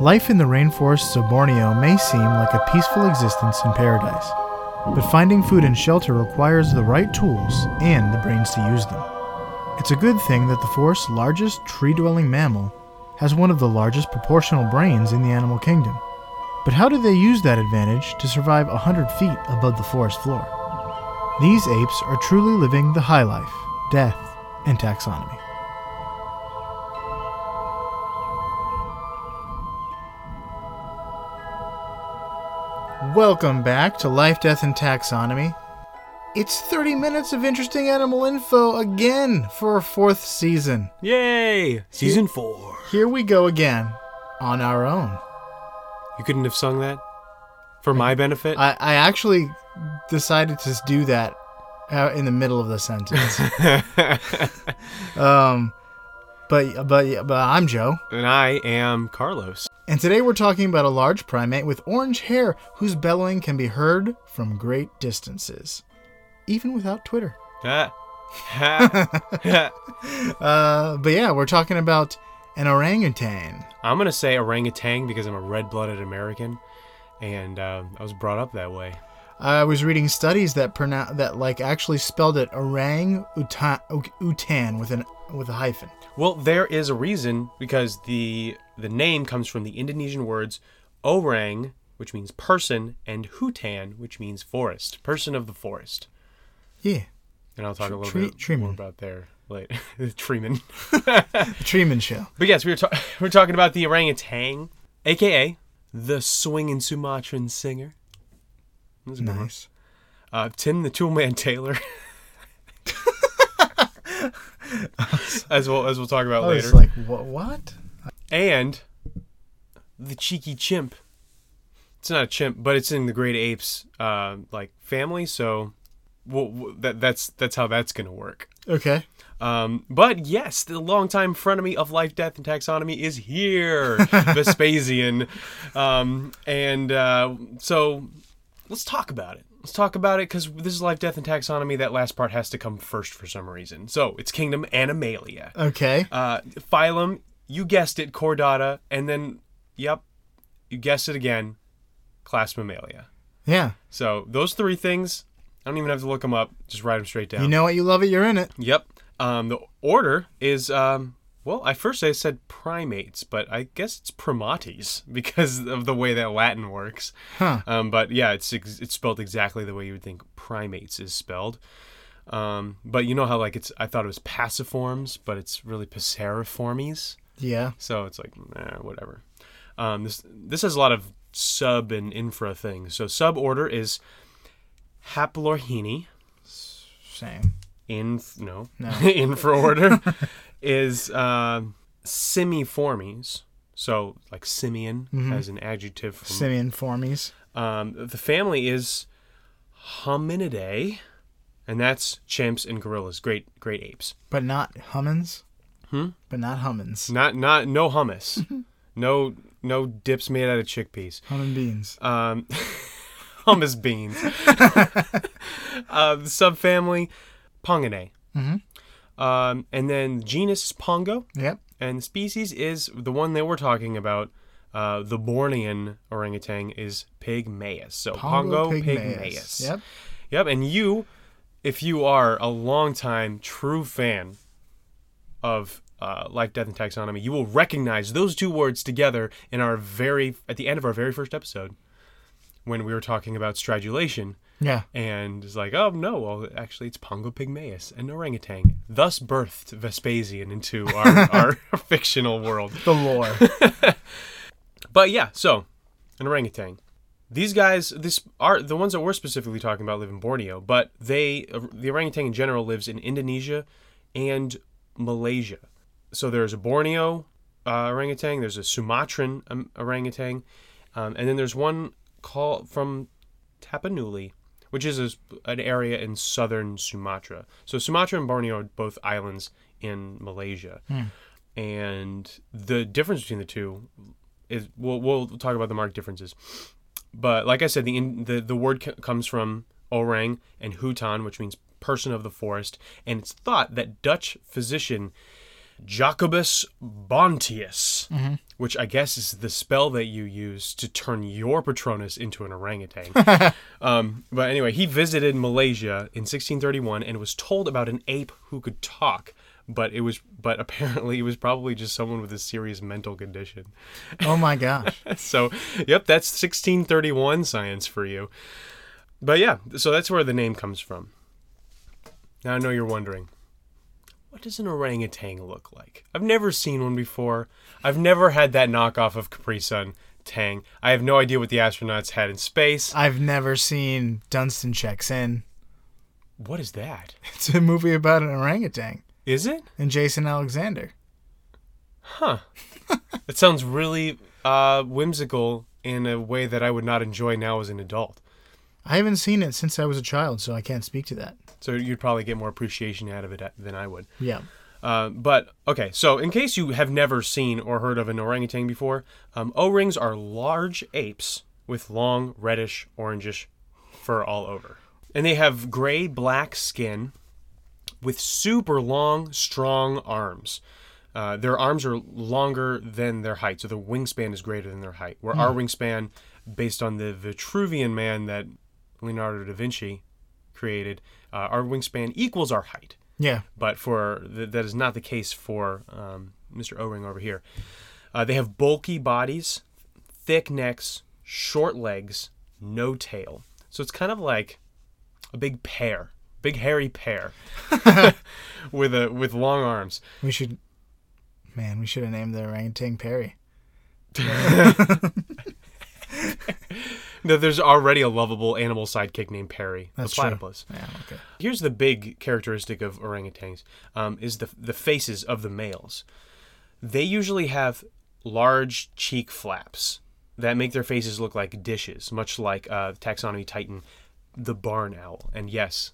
Life in the rainforests of Borneo may seem like a peaceful existence in paradise, but finding food and shelter requires the right tools and the brains to use them. It's a good thing that the forest's largest tree dwelling mammal has one of the largest proportional brains in the animal kingdom. But how do they use that advantage to survive 100 feet above the forest floor? These apes are truly living the high life, death, and taxonomy. Welcome back to Life, Death, and Taxonomy. It's 30 minutes of interesting animal info again for our fourth season. Yay! Season four. Here we go again on our own. You couldn't have sung that for my benefit. I, I actually decided to do that uh, in the middle of the sentence. um, but but but I'm Joe, and I am Carlos. and today we're talking about a large primate with orange hair whose bellowing can be heard from great distances, even without Twitter. Uh, but yeah, we're talking about an orangutan. I'm gonna say orangutan because I'm a red-blooded American, and um, I was brought up that way. I was reading studies that pronounce that like actually spelled it orang utan, utan with an with a hyphen. Well, there is a reason because the the name comes from the Indonesian words orang, which means person, and hutan, which means forest, person of the forest. Yeah, And I'll talk a little bit treeman. more about there later. Treeman. the Treeman Show. But yes, we were, ta- we are talking about the orangutan, aka the swinging Sumatran singer. That's a good. Nice. Uh, Tim the Toolman Taylor. as we'll as we'll talk about I later, was like, what? What? and the cheeky chimp. It's not a chimp, but it's in the great apes uh, like family. So, well, that that's that's how that's gonna work. Okay. Um, but yes, the longtime frenemy of life, death, and taxonomy is here, Vespasian. Um, and uh, so let's talk about it. Let's talk about it because this is life, death, and taxonomy. That last part has to come first for some reason. So it's kingdom Animalia. Okay. Uh, phylum, you guessed it, Chordata, and then, yep, you guessed it again, class Mammalia. Yeah. So those three things, I don't even have to look them up. Just write them straight down. You know what? You love it. You're in it. Yep. Um, the order is um, well, I first I said primates, but I guess it's primates because of the way that Latin works. Huh. Um, but yeah, it's it's spelled exactly the way you would think primates is spelled. Um, but you know how like it's I thought it was passiforms, but it's really passeriformes. Yeah. So it's like eh, whatever. Um, this this has a lot of sub and infra things. So sub order is Haplorhini Same. in no, No. infra order is uh, simiiformes. So like simian Mhm. as an adjective. From, Simian formies. um, the family is Hominidae, and that's chimps and gorillas, great great apes. But not hummins. Hmm? But not hummins. Not not no hummus, no no dips made out of chickpeas. Hummin beans. Um, hummus beans. uh, the subfamily Ponginae. Mhm. Um, and then genus is Pongo. Yep. And the species is the one that we're talking about. Uh, the Bornean orangutan is Pygmaeus. So Pongo, Pygmaeus. Yep. Yep. And you, if you are a longtime true fan of uh, Life, Death, and Taxonomy, you will recognize those two words together in our very at the end of our very first episode when we were talking about stridulation. Yeah. And it's like, oh no, well actually it's Pongo Pygmaeus, an orangutan, thus birthed Vespasian into our, our fictional world. The lore. But yeah, so an orangutan. These guys, this are the ones that we're specifically talking about live in Borneo, but they, the orangutan in general, lives in Indonesia and Malaysia. So there's a Borneo uh, orangutan, there's a Sumatran um, orangutan, um, and then there's one called from Tapanuli, which is a, an area in southern Sumatra. So Sumatra and Borneo are both islands in Malaysia, hmm. and the difference between the two is we'll we'll talk about the marked differences. But like I said, the in, the the word c- comes from orang and hutan, which means person of the forest, and it's thought that Dutch physician Jacobus Bontius, which I guess is the spell that you use to turn your Patronus into an orangutan. um, but anyway, he visited Malaysia in 1631 and was told about an ape who could talk. But it was, but apparently it was probably just someone with a serious mental condition. Oh my gosh. So, yep, that's 1631 science for you. But yeah, so that's where the name comes from. Now I know you're wondering, what does an orangutan look like? I've never seen one before. I've never had that knockoff of Capri Sun Tang. I have no idea what the astronauts had in space. I've never seen Dunstan Checks In. What is that? It's a movie about an orangutan Is it? and Jason Alexander. Huh. that sounds really uh, whimsical in a way that I would not enjoy now as an adult. I haven't seen it since I was a child, so I can't speak to that. So you'd probably get more appreciation out of it than I would. Yeah. Uh, but okay, so in case you have never seen or heard of an orangutan before, um, O-rings are large apes with long reddish orangish fur all over, and they have gray black skin with super long, strong arms. Uh, their arms are longer than their height, so their wingspan is greater than their height. Where our wingspan, based on the Vitruvian man that Leonardo da Vinci created, uh, our wingspan equals our height Yeah. but for th- that is not the case for um, Mr. O-ring over here. Uh, they have bulky bodies, thick necks, short legs, no tail. So it's kind of like a big pear, big hairy pear, with a with long arms. We should. Man, we should have named the orangutan Perry. No, there's already a lovable animal sidekick named Perry, That's the true. platypus. Yeah, okay. Here's the big characteristic of orangutans: um, is the the faces of the males. They usually have large cheek flaps that make their faces look like dishes, much like uh, taxonomy titan, the barn owl. And yes,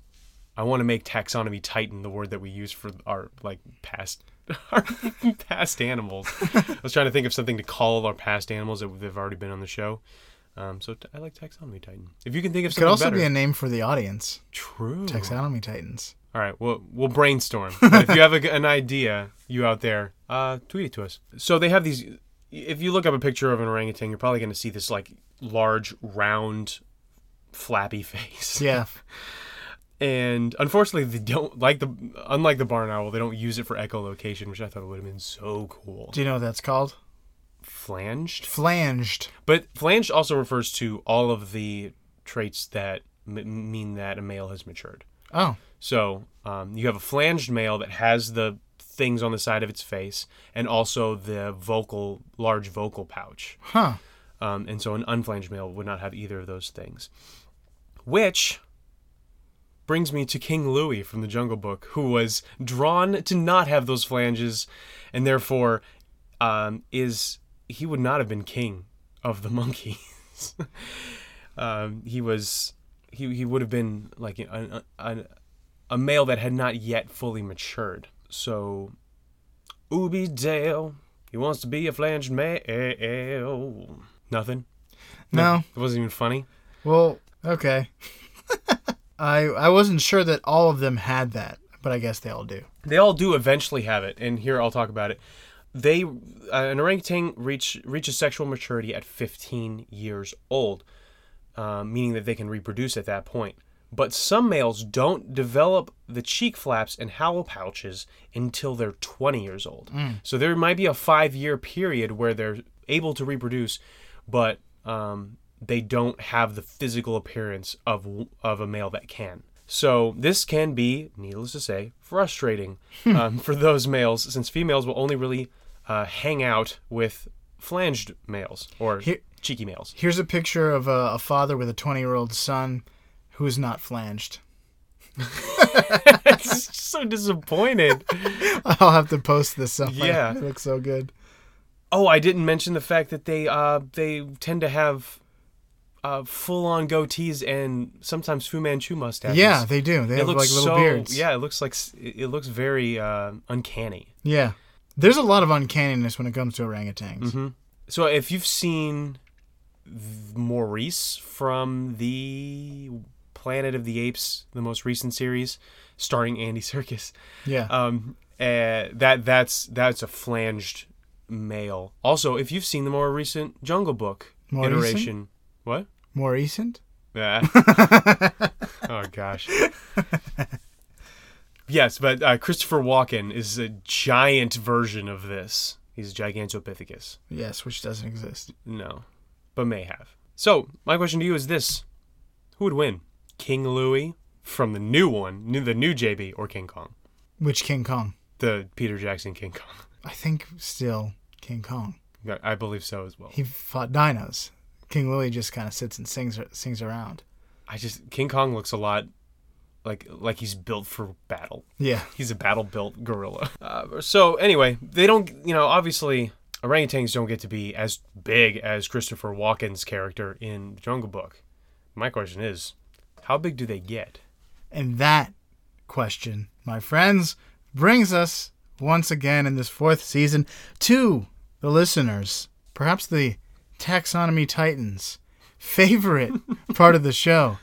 I want to make taxonomy titan the word that we use for our like past our past animals. I was trying to think of something to call our past animals that have already been on the show. Um, so t- I like taxonomy titan. If you can think of something, Could also better, be a name for the audience. true Taxonomy Titans. all right, we'll we'll brainstorm. If you have a, an idea, you out there, uh, tweet it to us. So they have these. If you look up a picture of an orangutan, you're probably going to see this like large, round, flappy face. Yeah. And unfortunately, they don't like the unlike the barn owl. They don't use it for echolocation, which I thought would have been so cool. Do you know what that's called? Flanged, Flanged. but flanged also refers to all of the traits that m- mean that a male has matured. Oh. So um, you have a flanged male that has the things on the side of its face, and also the vocal, large vocal pouch. Huh. Um, and so an unflanged male would not have either of those things. Which brings me to King Louis from the Jungle Book, who was drawn to not have those flanges, and therefore um, is he would not have been king of the monkeys. um, he was he he would have been like a, a, a male that had not yet fully matured. So Ubi Dale, he wants to be a flanged male. Nothing. No. It wasn't even funny. Well, okay. I I wasn't sure that all of them had that, but I guess they all do. They all do eventually have it, and here I'll talk about it. They uh, an orangutan reach reaches sexual maturity at 15 years old, uh, meaning that they can reproduce at that point. But some males don't develop the cheek flaps and howl pouches until they're 20 years old. So there might be a five year period where they're able to reproduce, but um, they don't have the physical appearance of of a male that can. So this can be, needless to say, frustrating um, for those males, since females will only really uh, hang out with flanged males or Here- cheeky males. Here's a picture of a, a father with a 20 year old son who's not flanged. It's so disappointed. I'll have to post this somewhere. Yeah. It looks so good. Oh, I didn't mention the fact that they uh, they tend to have uh, full on goatees and sometimes Fu Manchu mustaches. Yeah, they do. They it have like little so beards. yeah. It looks like it looks very uh, uncanny. Yeah. There's a lot of uncanniness when it comes to orangutans. hmm So if you've seen Maurice from the Planet of the Apes, the most recent series, starring Andy Serkis, Yeah. um, Uh, that that's that's a flanged male. Also, if you've seen the more recent Jungle Book More iteration, what? More recent? Yeah. oh gosh. yes, but uh, Christopher Walken is a giant version of this. He's a Gigantopithecus. Yes, which doesn't exist. No, but may have. So my question to you is this: Who would win, King Louis from the new one, new, the new JB, or King Kong, Which King Kong? the Peter Jackson King Kong? I think still King Kong. I believe so as well. He fought dinos. King Louis just kind of sits and sings sings around. I just King Kong looks a lot like like he's built for battle. Yeah. He's a battle built gorilla. Uh, so anyway, they don't, you know, obviously orangutans don't get to be as big as Christopher Walken's character in the Jungle Book. My question is, how big do they get? And that question, my friends, brings us once again in this fourth season to the listeners, perhaps the Taxonomy Titans' favorite part of the show.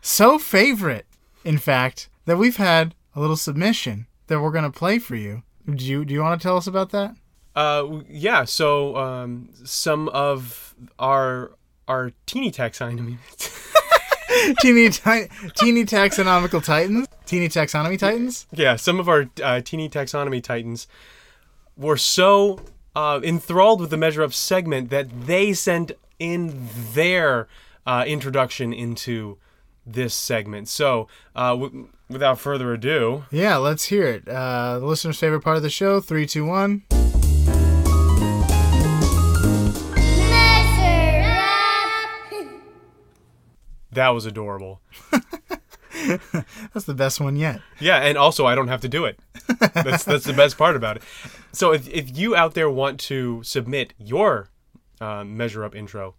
So favorite, in fact, that we've had a little submission that we're going to play for you. Do you do you want to tell us about that? Uh, yeah. So um, some of our our teeny taxonomy. teeny ti- teeny taxonomical titans, teeny taxonomy titans. yeah, some of our uh, teeny taxonomy titans were so uh, enthralled with the Measure Up segment that they sent in their uh, introduction into this segment. So, uh, w- without further ado, Yeah, let's hear it. Uh, the listener's favorite part of the show. Three, two, one. That was adorable. That's the best one yet. Yeah, and also I don't have to do it. That's that's the best part about it. So if if you out there want to submit your uh, measure up intro,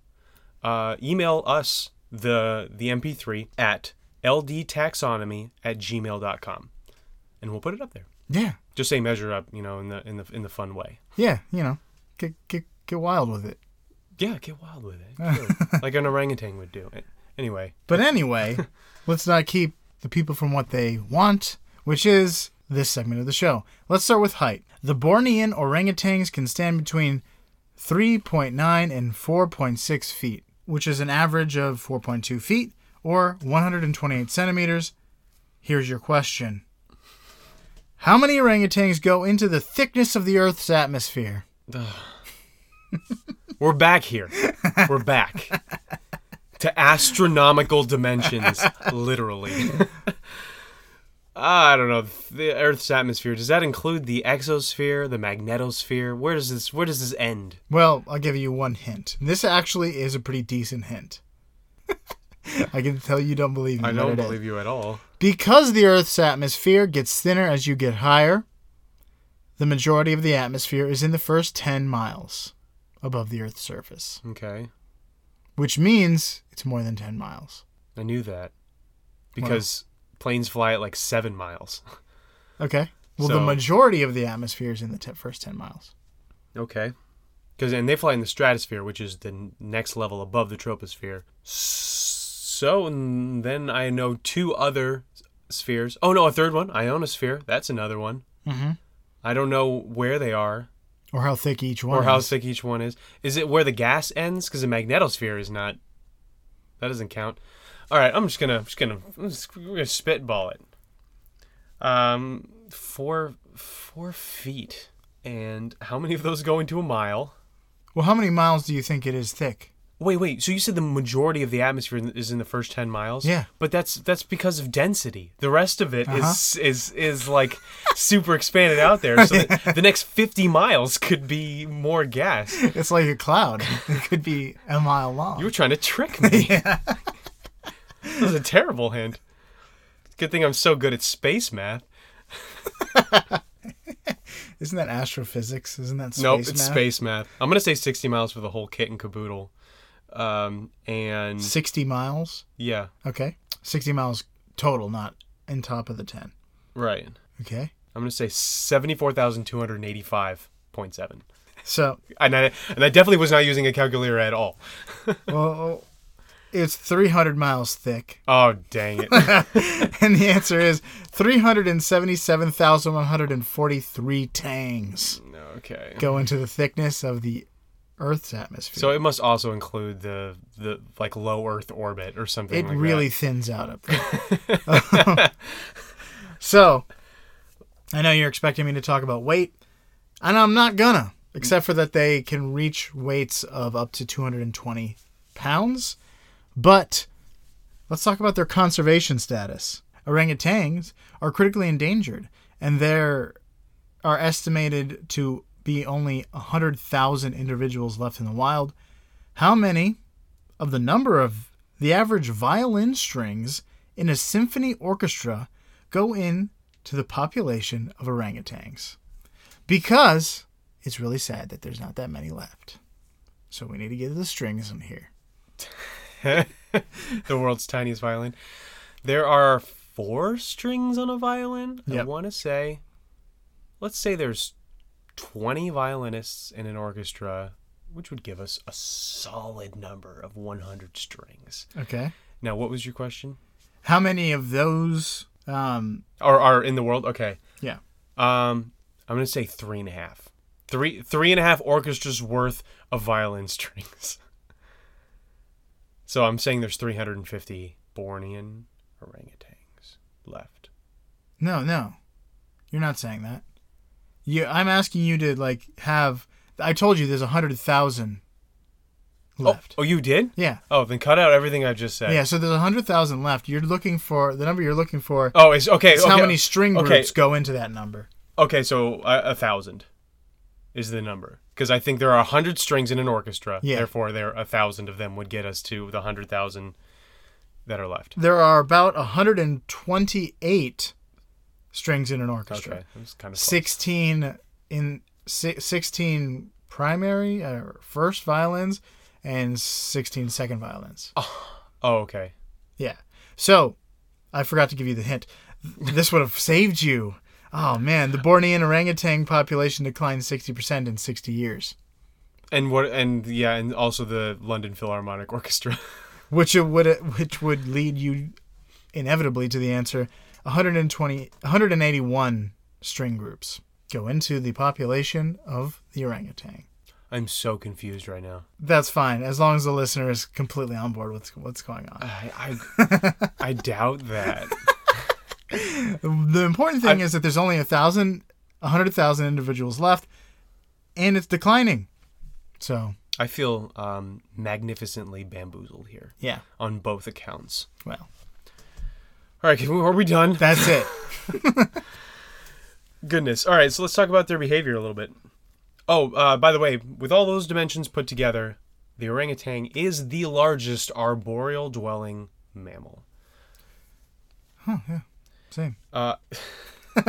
uh, email us the the MP3 at ldtaxonomy at gmail.com. and we'll put it up there. Yeah, Just say measure up, you know, in the in the in the fun way. yeah. You know, get get get wild with it. Yeah, get wild with it, like an orangutan would do. Anyway, But anyway, let's not keep the people from what they want, which is this segment of the show. Let's start with height. The Bornean orangutans can stand between 3.9 and 4.6 feet, which is an average of 4.2 feet or 128 centimeters. Here's your question How many orangutans go into the thickness of the Earth's atmosphere? we're back here. We're back to astronomical dimensions, literally. Ah, I don't know the Earth's atmosphere. Does that include the exosphere, the magnetosphere? Where does this Where does this end? Well, I'll give you one hint. This actually is a pretty decent hint. I can tell you don't believe me. I don't is. believe you at all. Because the Earth's atmosphere gets thinner as you get higher, the majority of the atmosphere is in the first 10 miles above the Earth's surface, Okay, which means it's more than 10 miles. I knew that because planes fly at like seven miles. Okay. Well, the majority of the atmosphere is in the te- first 10 miles. Okay. Because and they fly in the stratosphere, which is the n- next level above the troposphere. So then I know two other spheres. Oh no, a third one, ionosphere. That's another one. Mhm. I don't know where they are Or how thick each one or how thick each one is. Is it where the gas ends? Because the magnetosphere is not. That doesn't count. All right, I'm just gonna, just gonna, I'm just, we're gonna spitball it. Um, four, four feet, and how many of those go into a mile? Well, how many miles do you think it is thick? Wait, wait. So you said the majority of the atmosphere is in the first ten miles? Yeah. But that's that's because of density. The rest of it is Uh-huh. is is like super expanded out there. So the, the next fifty miles could be more gas. It's like a cloud. it could be a mile long. You were trying to trick me. that was a terrible hint. Good thing I'm so good at space math. Isn't that astrophysics? Isn't that space nope, it's math? space math. I'm gonna say 60 miles for the whole kit and caboodle. Um, and 60 miles. yeah, Okay. 60 miles total, not in top of the 10. right. Okay. I'm gonna say 74,285.7. So, And I, and I definitely was not using a calculator at all. well, It's 300 miles thick. Oh, dang it. and the answer is 377,143 tangs okay. go into the thickness of the Earth's atmosphere. So it must also include the the like low Earth orbit or something. it like really thins out up there. so, I know you're expecting me to talk about weight, and I'm not gonna, except for that they can reach weights of up to 220 pounds. But let's talk about their conservation status. Orangutans are critically endangered, and there are estimated to be only 100,000 individuals left in the wild. How many of the number of the average violin strings in a symphony orchestra go in to the population of orangutans? Because it's really sad that there's not that many left. So we need to get the strings in here. the world's tiniest violin. There are four strings on a violin. I want to say, let's say there's 20 violinists in an orchestra, which would give us a solid number of 100 strings. Okay. Now, what was your question? How many of those um Or are in the world? Okay. yeah. Um, I'm gonna say three and a half. Three three and a half orchestras worth of violin strings. So I'm saying there's 350 Bornean orangutans left. No, no. You're not saying that. You I'm asking you to like have I told you there's a hundred thousand left. Oh, you did? Yeah. Oh, then cut out everything I just said. Yeah, so there's a hundred thousand left. You're looking for the number you're looking for Oh, it's okay. is okay. how many string okay. groups go into that number. Okay, so uh, a thousand is the number because I think there are a hundred strings in an orchestra. Yeah. Therefore, there a thousand of them would get us to the hundred thousand that are left. There are about 128 strings in an orchestra. Okay, that was kind of 16 in si- 16 primary or first violins and 16 second violins. Ah, oh, okay. Yeah. So, I forgot to give you the hint. This would have saved you. Oh man, the Bornean orangutan population declined 60% in 60 years, And what? And yeah, and also the London Philharmonic Orchestra. which it would which would lead you inevitably to the answer 120 181 string groups go into the population of the orangutan. I'm so confused right now. That's fine as long as the listener is completely on board with what's going on. I I, I doubt that. The important thing is that there's only a thousand, a hundred thousand individuals left, and it's declining. So I feel um, magnificently bamboozled here yeah, on both accounts. well, All right, we, are we done? that's it. Goodness. All right, so let's talk about their behavior a little bit. Oh, uh, by the way, with all those dimensions put together, the orangutan is the largest arboreal dwelling mammal. Same. Uh,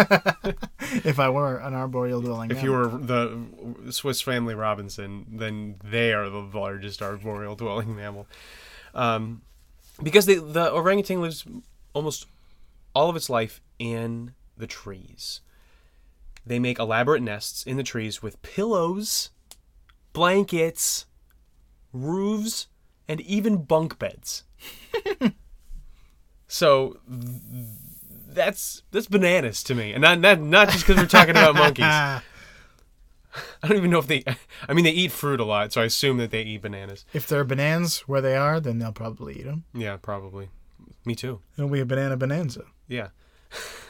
If I were an arboreal dwelling, if you were the Swiss Family Robinson, then they are the largest arboreal dwelling mammal. Um, because they, the orangutan lives almost all of its life in the trees. They make elaborate nests in the trees with pillows, blankets, roofs, and even bunk beds. so th- that's that's bananas to me, and not not, not just because we're talking about monkeys. I don't even know if they. I mean, they eat fruit a lot, so I assume that they eat bananas. if there are bananas where they are, then they'll probably eat them. Yeah, probably. Me too. It'll be a banana bonanza. Yeah.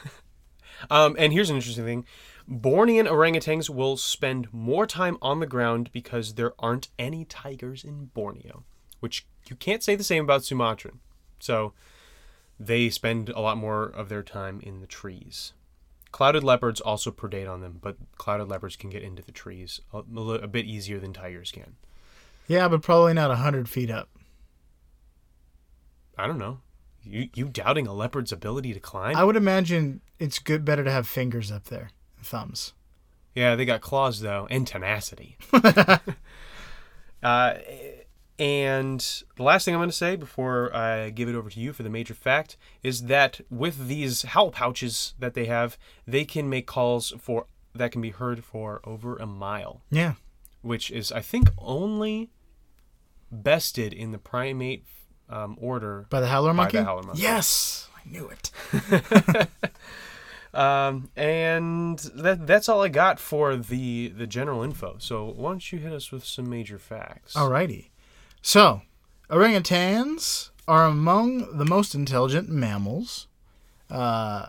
um, and here's an interesting thing: Bornean orangutans will spend more time on the ground because there aren't any tigers in Borneo, which you can't say the same about Sumatran. So they spend a lot more of their time in the trees. Clouded leopards also predate on them, but clouded leopards can get into the trees a, a bit easier than tigers can. Yeah, but probably not a hundred feet up. I don't know. You you doubting a leopard's ability to climb? I would imagine it's good, better to have fingers up there, thumbs. Yeah, they got claws though, and tenacity. uh, and the last thing I'm going to say before I give it over to you for the major fact is that with these howl pouches that they have, they can make calls for that can be heard for over a mile, Yeah, which is I think only bested in the primate um, order. By the howler By monkey. the howler monkey. Yes, I knew it. Um, and that that's all I got for the the general info. So why don't you hit us with some major facts? Alrighty. So, orangutans are among the most intelligent mammals. Uh,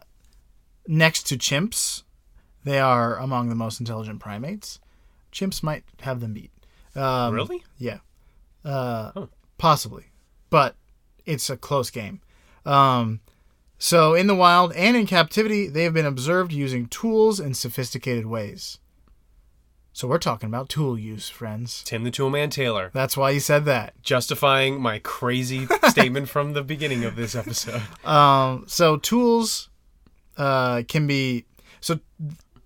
next to chimps, they are among the most intelligent primates. Chimps might have them beat. Um, really? Yeah. Uh, Huh. Possibly. But it's a close game. Um, so, in the wild and in captivity, they have been observed using tools in sophisticated ways. So, we're talking about tool use, friends. Tim the Toolman Taylor, That's why you said that. justifying my crazy statement from the beginning of this episode. Um, so, tools uh, can be. So,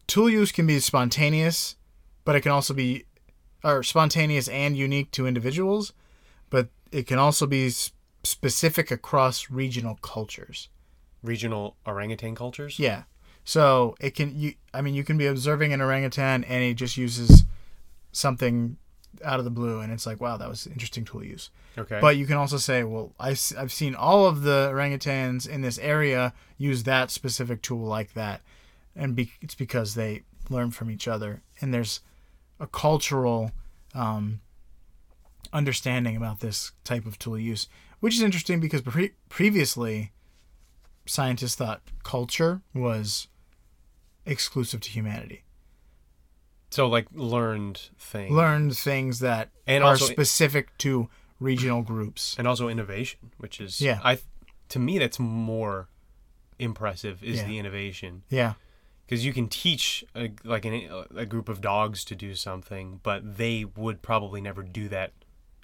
tool use can be spontaneous, but it can also be. Or spontaneous and unique to individuals, but it can also be specific across regional cultures. Regional orangutan cultures. Yeah. So it can you I mean you can be observing an orangutan and he just uses something out of the blue and it's like wow that was interesting tool use. Okay. But you can also say well I have seen all of the orangutans in this area use that specific tool like that and be, it's because they learn from each other and there's a cultural um, understanding about this type of tool use which is interesting because pre- previously scientists thought culture was exclusive to humanity. so like learned things. Learned things that And are also- specific to regional groups. and also innovation, which is Yeah. I to me that's more impressive is Yeah. the innovation Yeah, because you can teach a, like an, a group of dogs to do something, but they would probably never do that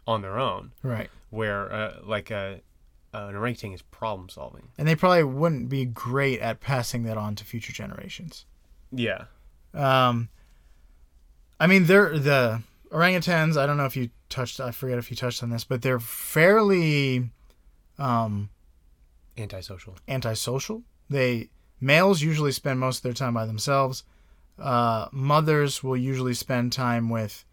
on their own. right. Where uh, like a an orangutan is problem solving. And they probably wouldn't be great at passing that on to future generations. Yeah. Um, I mean, they're the orangutans. I don't know if you touched. I forget if you touched on this, but they're fairly um, Antisocial. antisocial. They males usually spend most of their time by themselves. Uh, mothers will usually spend time with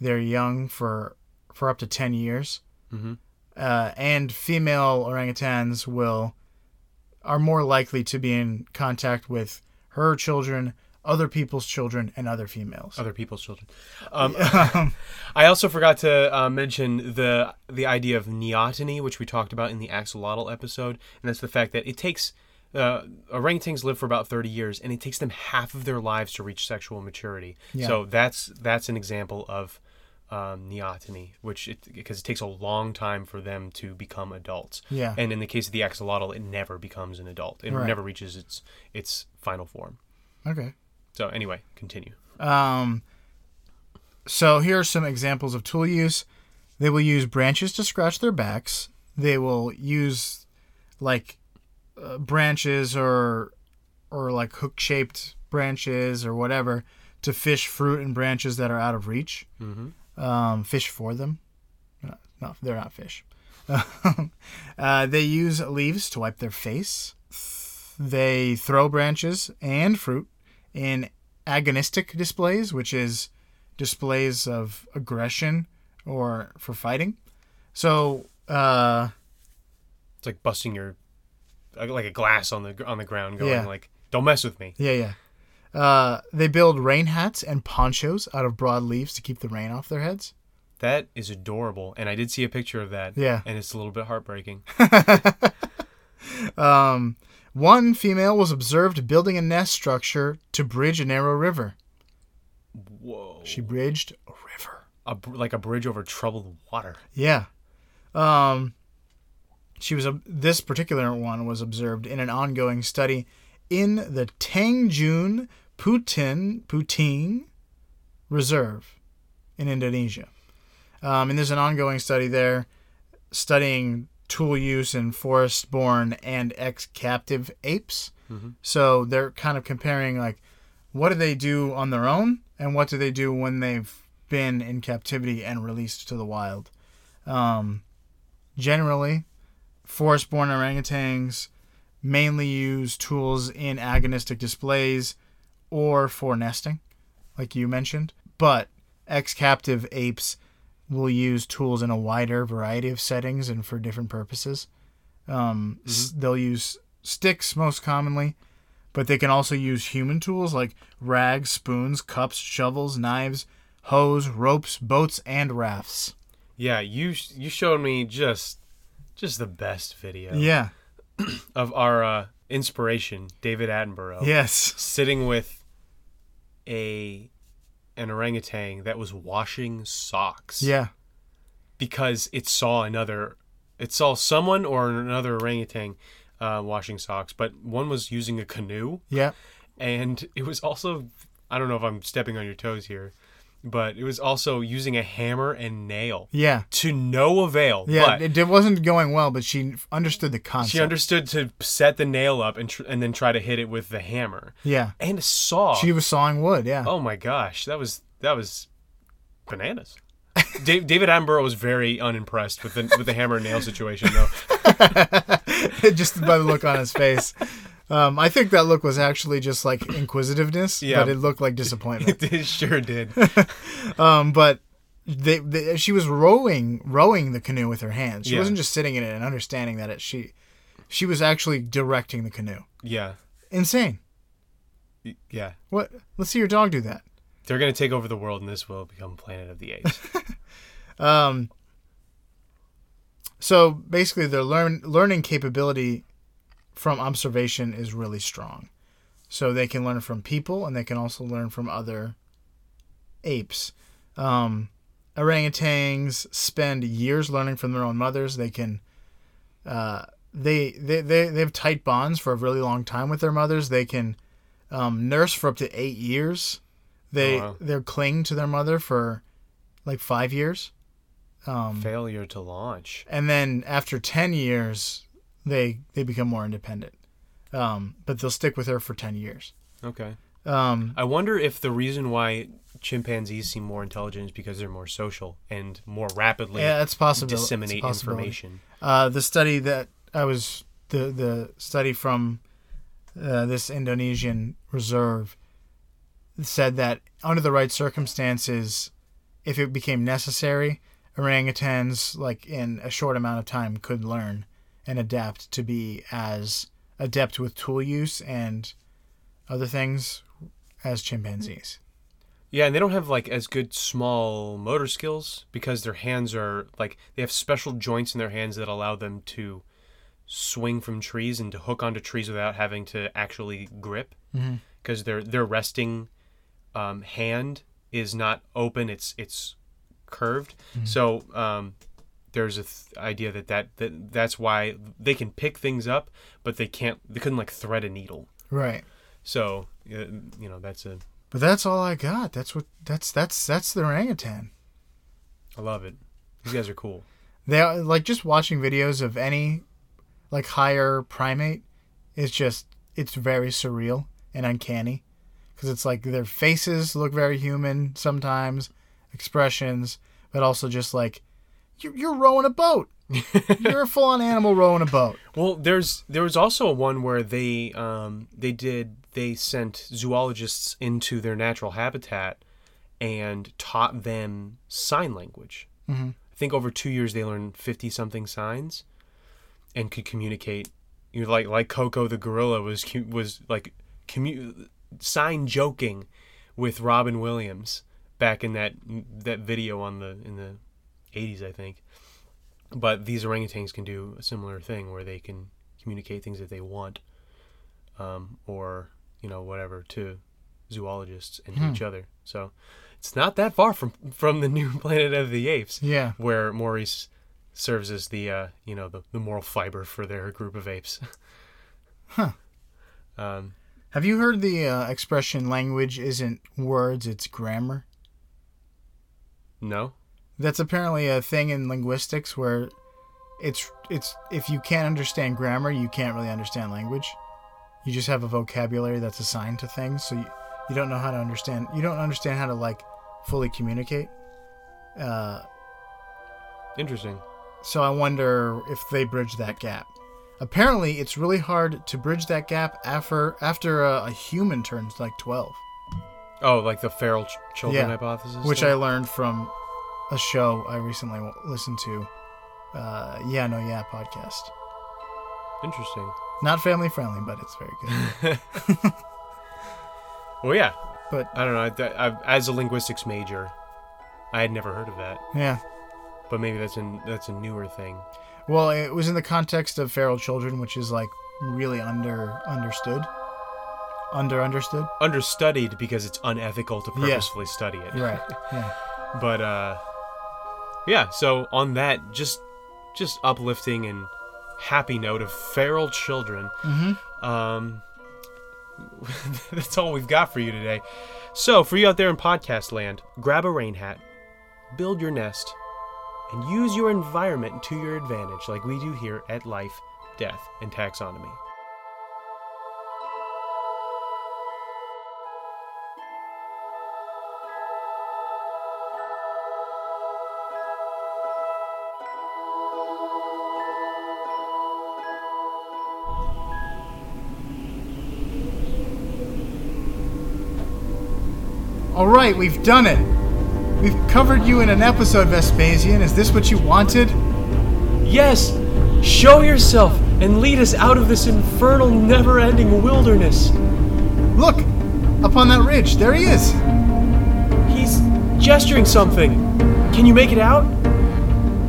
their young for for up to ten years, Mm-hmm. uh, and female orangutans will are more likely to be in contact with her children, other people's children, and other females. Other people's children. Um, I also forgot to uh, mention the the idea of neoteny, which we talked about in the axolotl episode, and that's the fact that it takes uh, orangutans live for about thirty years, and it takes them half of their lives to reach sexual maturity. Yeah. So that's that's an example of um, neoteny, which it, because it takes a long time for them to become adults. Yeah. And in the case of the axolotl, it never becomes an adult. It Right. never reaches its its final form. Okay. So anyway, continue. Um, so here are some examples of tool use. They will use branches to scratch their backs. They will use like uh, branches or or like hook shaped branches or whatever to fish fruit and branches that are out of reach. Mm-hmm. Um, fish for them. No, no, they're not fish. uh, they use leaves to wipe their face. They throw branches and fruit in agonistic displays, which is displays of aggression or for fighting. So, uh, It's like busting your like like a glass on the on the ground, going Yeah. like, "Don't mess with me." yeah, yeah. Uh, they build rain hats and ponchos out of broad leaves to keep the rain off their heads. That is adorable, and I did see a picture of that. Yeah. and it's a little bit heartbreaking. Um, one female was observed building a nest structure to bridge a narrow river. Whoa! She bridged a river. a, br- like a bridge over troubled water. Yeah. Um, she was a, this particular one was observed in an ongoing study in the Tanjung Putin Puting Reserve in Indonesia. Um, and there's an ongoing study there studying tool use in forest-born and ex-captive apes. So they're kind of comparing like what do they do on their own and what do they do when they've been in captivity and released to the wild. Um, generally, forest-born orangutans mainly use tools in agonistic displays or for nesting, like you mentioned. But ex-captive apes will use tools in a wider variety of settings and for different purposes. Um, s- they'll use sticks most commonly, but they can also use human tools like rags, spoons, cups, shovels, knives, hose, ropes, boats, and rafts. Yeah, you you showed me just just the best video Yeah. of our uh, inspiration, David Attenborough, Yes. sitting with a an orangutan that was washing socks. Yeah. because it saw another, it saw someone or another orangutan uh, washing socks, but one was using a canoe, Yeah. and it was also, I don't know if I'm stepping on your toes here, but it was also using a hammer and nail Yeah. to no avail. Yeah. It, it wasn't going well, but she understood the concept. she understood to set the nail up and tr- and then try to hit it with the hammer yeah. and saw. She was sawing wood. Yeah. oh my gosh, that was that was bananas. Dave, David Attenborough was very unimpressed with the with the hammer and nail situation, though. just by the look on his face. Um, I think that look was actually just like inquisitiveness, Yeah. but it looked like disappointment. it sure did. um, but they, they, she was rowing, rowing the canoe with her hands. She Yeah. wasn't just sitting in it and understanding that it. She, she was actually directing the canoe. Yeah, Insane. Y- yeah. What? Let's see your dog do that. They're gonna take over the world, and this will become Planet of the Apes. Um, so basically, their learn learning capability from observation is really strong. So they can learn from people, and they can also learn from other apes. Um, orangutans spend years learning from their own mothers. They can, uh, they, they they they have tight bonds for a really long time with their mothers. They can um, nurse for up to eight years. They Oh, wow. they cling to their mother for like five years. Um, Failure to launch. and then after 10 years they they become more independent um, but they'll stick with her for 10 years Okay. um, I wonder if the reason why chimpanzees seem more intelligent is because they're more social and more rapidly yeah that's possible disseminate possibility. information. uh, the study that i was the the study from uh, this indonesian reserve said that under the right circumstances if it became necessary orangutans like in a short amount of time could learn and adapt to be as adept with tool use and other things as chimpanzees. Yeah, and they don't have like as good small motor skills because their hands are like they have special joints in their hands that allow them to swing from trees and to hook onto trees without having to actually grip because their their resting um, hand is not open; it's it's curved. So um, there's a th- idea that, that that that's why they can pick things up, but they can't. They couldn't like thread a needle. right So uh, you know that's a but that's all i got that's what that's that's that's the orangutan I love it. These guys are cool. they are like just watching videos of any like higher primate is just it's very surreal and uncanny because it's like their faces look very human sometimes expressions but also just like you're, you're rowing a boat you're a full-on animal rowing a boat Well, there's there was also one where they um, they did they sent zoologists into their natural habitat and taught them sign language. Mhm. I think over two years they learned fifty something signs and could communicate. You know, like like Koko the gorilla was was like commu- sign joking with Robin Williams back in that that video on the in the 80s, I think. But these orangutans can do a similar thing where they can communicate things that they want, um, or you know whatever to zoologists and to each other. So it's not that far from from the new Planet of the Apes, yeah where Maurice serves as the uh, you know the, the moral fiber for their group of apes. Huh. Um, have you heard the uh, expression language isn't words it's grammar no. That's apparently a thing in linguistics where it's it's if you can't understand grammar, you can't really understand language. You just have a vocabulary that's assigned to things, so you, you don't know how to understand. You don't understand how to like fully communicate. Uh, Interesting. so I wonder if they bridge that gap. Apparently, it's really hard to bridge that gap after after a, a human turns like twelve. Oh, like the feral ch- children Yeah. hypothesis, which thing? I learned from a show I recently listened to. Uh, yeah, no, yeah, podcast. Interesting. Not family friendly, but it's very good. Well, yeah. But I don't know. I, I, as a linguistics major, I had never heard of that. yeah, But maybe that's a that's a newer thing. well, it was in the context of feral children, which is like really under understood, under understood. Understudied because it's unethical to Yeah. purposefully study it. Right. Yeah. But uh, yeah. So on that, just just uplifting and happy note of feral children. Mm-hmm. Um, that's all we've got for you today. So, for you out there in podcast land, grab a rain hat, build your nest, and use your environment to your advantage, like we do here at Life, Death, and Taxonomy. All right, we've done it. We've covered you in an episode, Vespasian. Is this what you wanted? Yes! Show yourself and lead us out of this infernal, never ending wilderness. Look, up on that ridge. There he is. He's gesturing something. Can you make it out?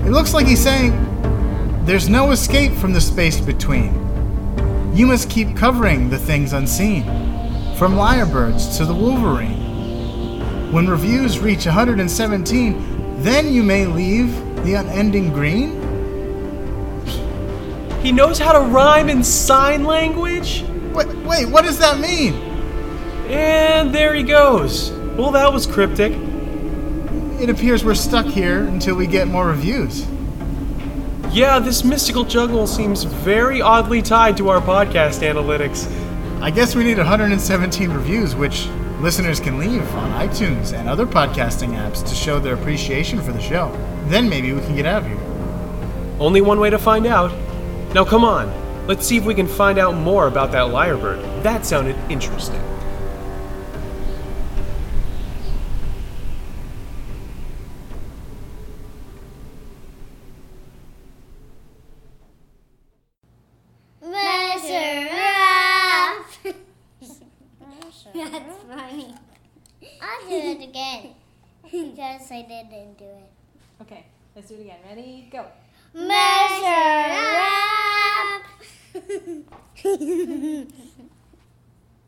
It looks like he's saying, There's no escape from the space between. You must keep covering the things unseen, from lyrebirds to the wolverine. When reviews reach 117, then you may leave the unending green. He knows how to rhyme in sign language? Wait, wait, what does that mean? And there he goes. Well, that was cryptic. It appears we're stuck here until we get more reviews. Yeah, this mystical juggle seems very oddly tied to our podcast analytics. I guess we need 117 reviews, which listeners can leave on iTunes and other podcasting apps to show their appreciation for the show. Then maybe we can get out of here. Only one way to find out. Now, come on. Let's see if we can find out more about that lyrebird. That sounded interesting. Measure up. That's funny. I'll do it again because I didn't do it. Okay, let's do it again. Ready? Go. Measure up.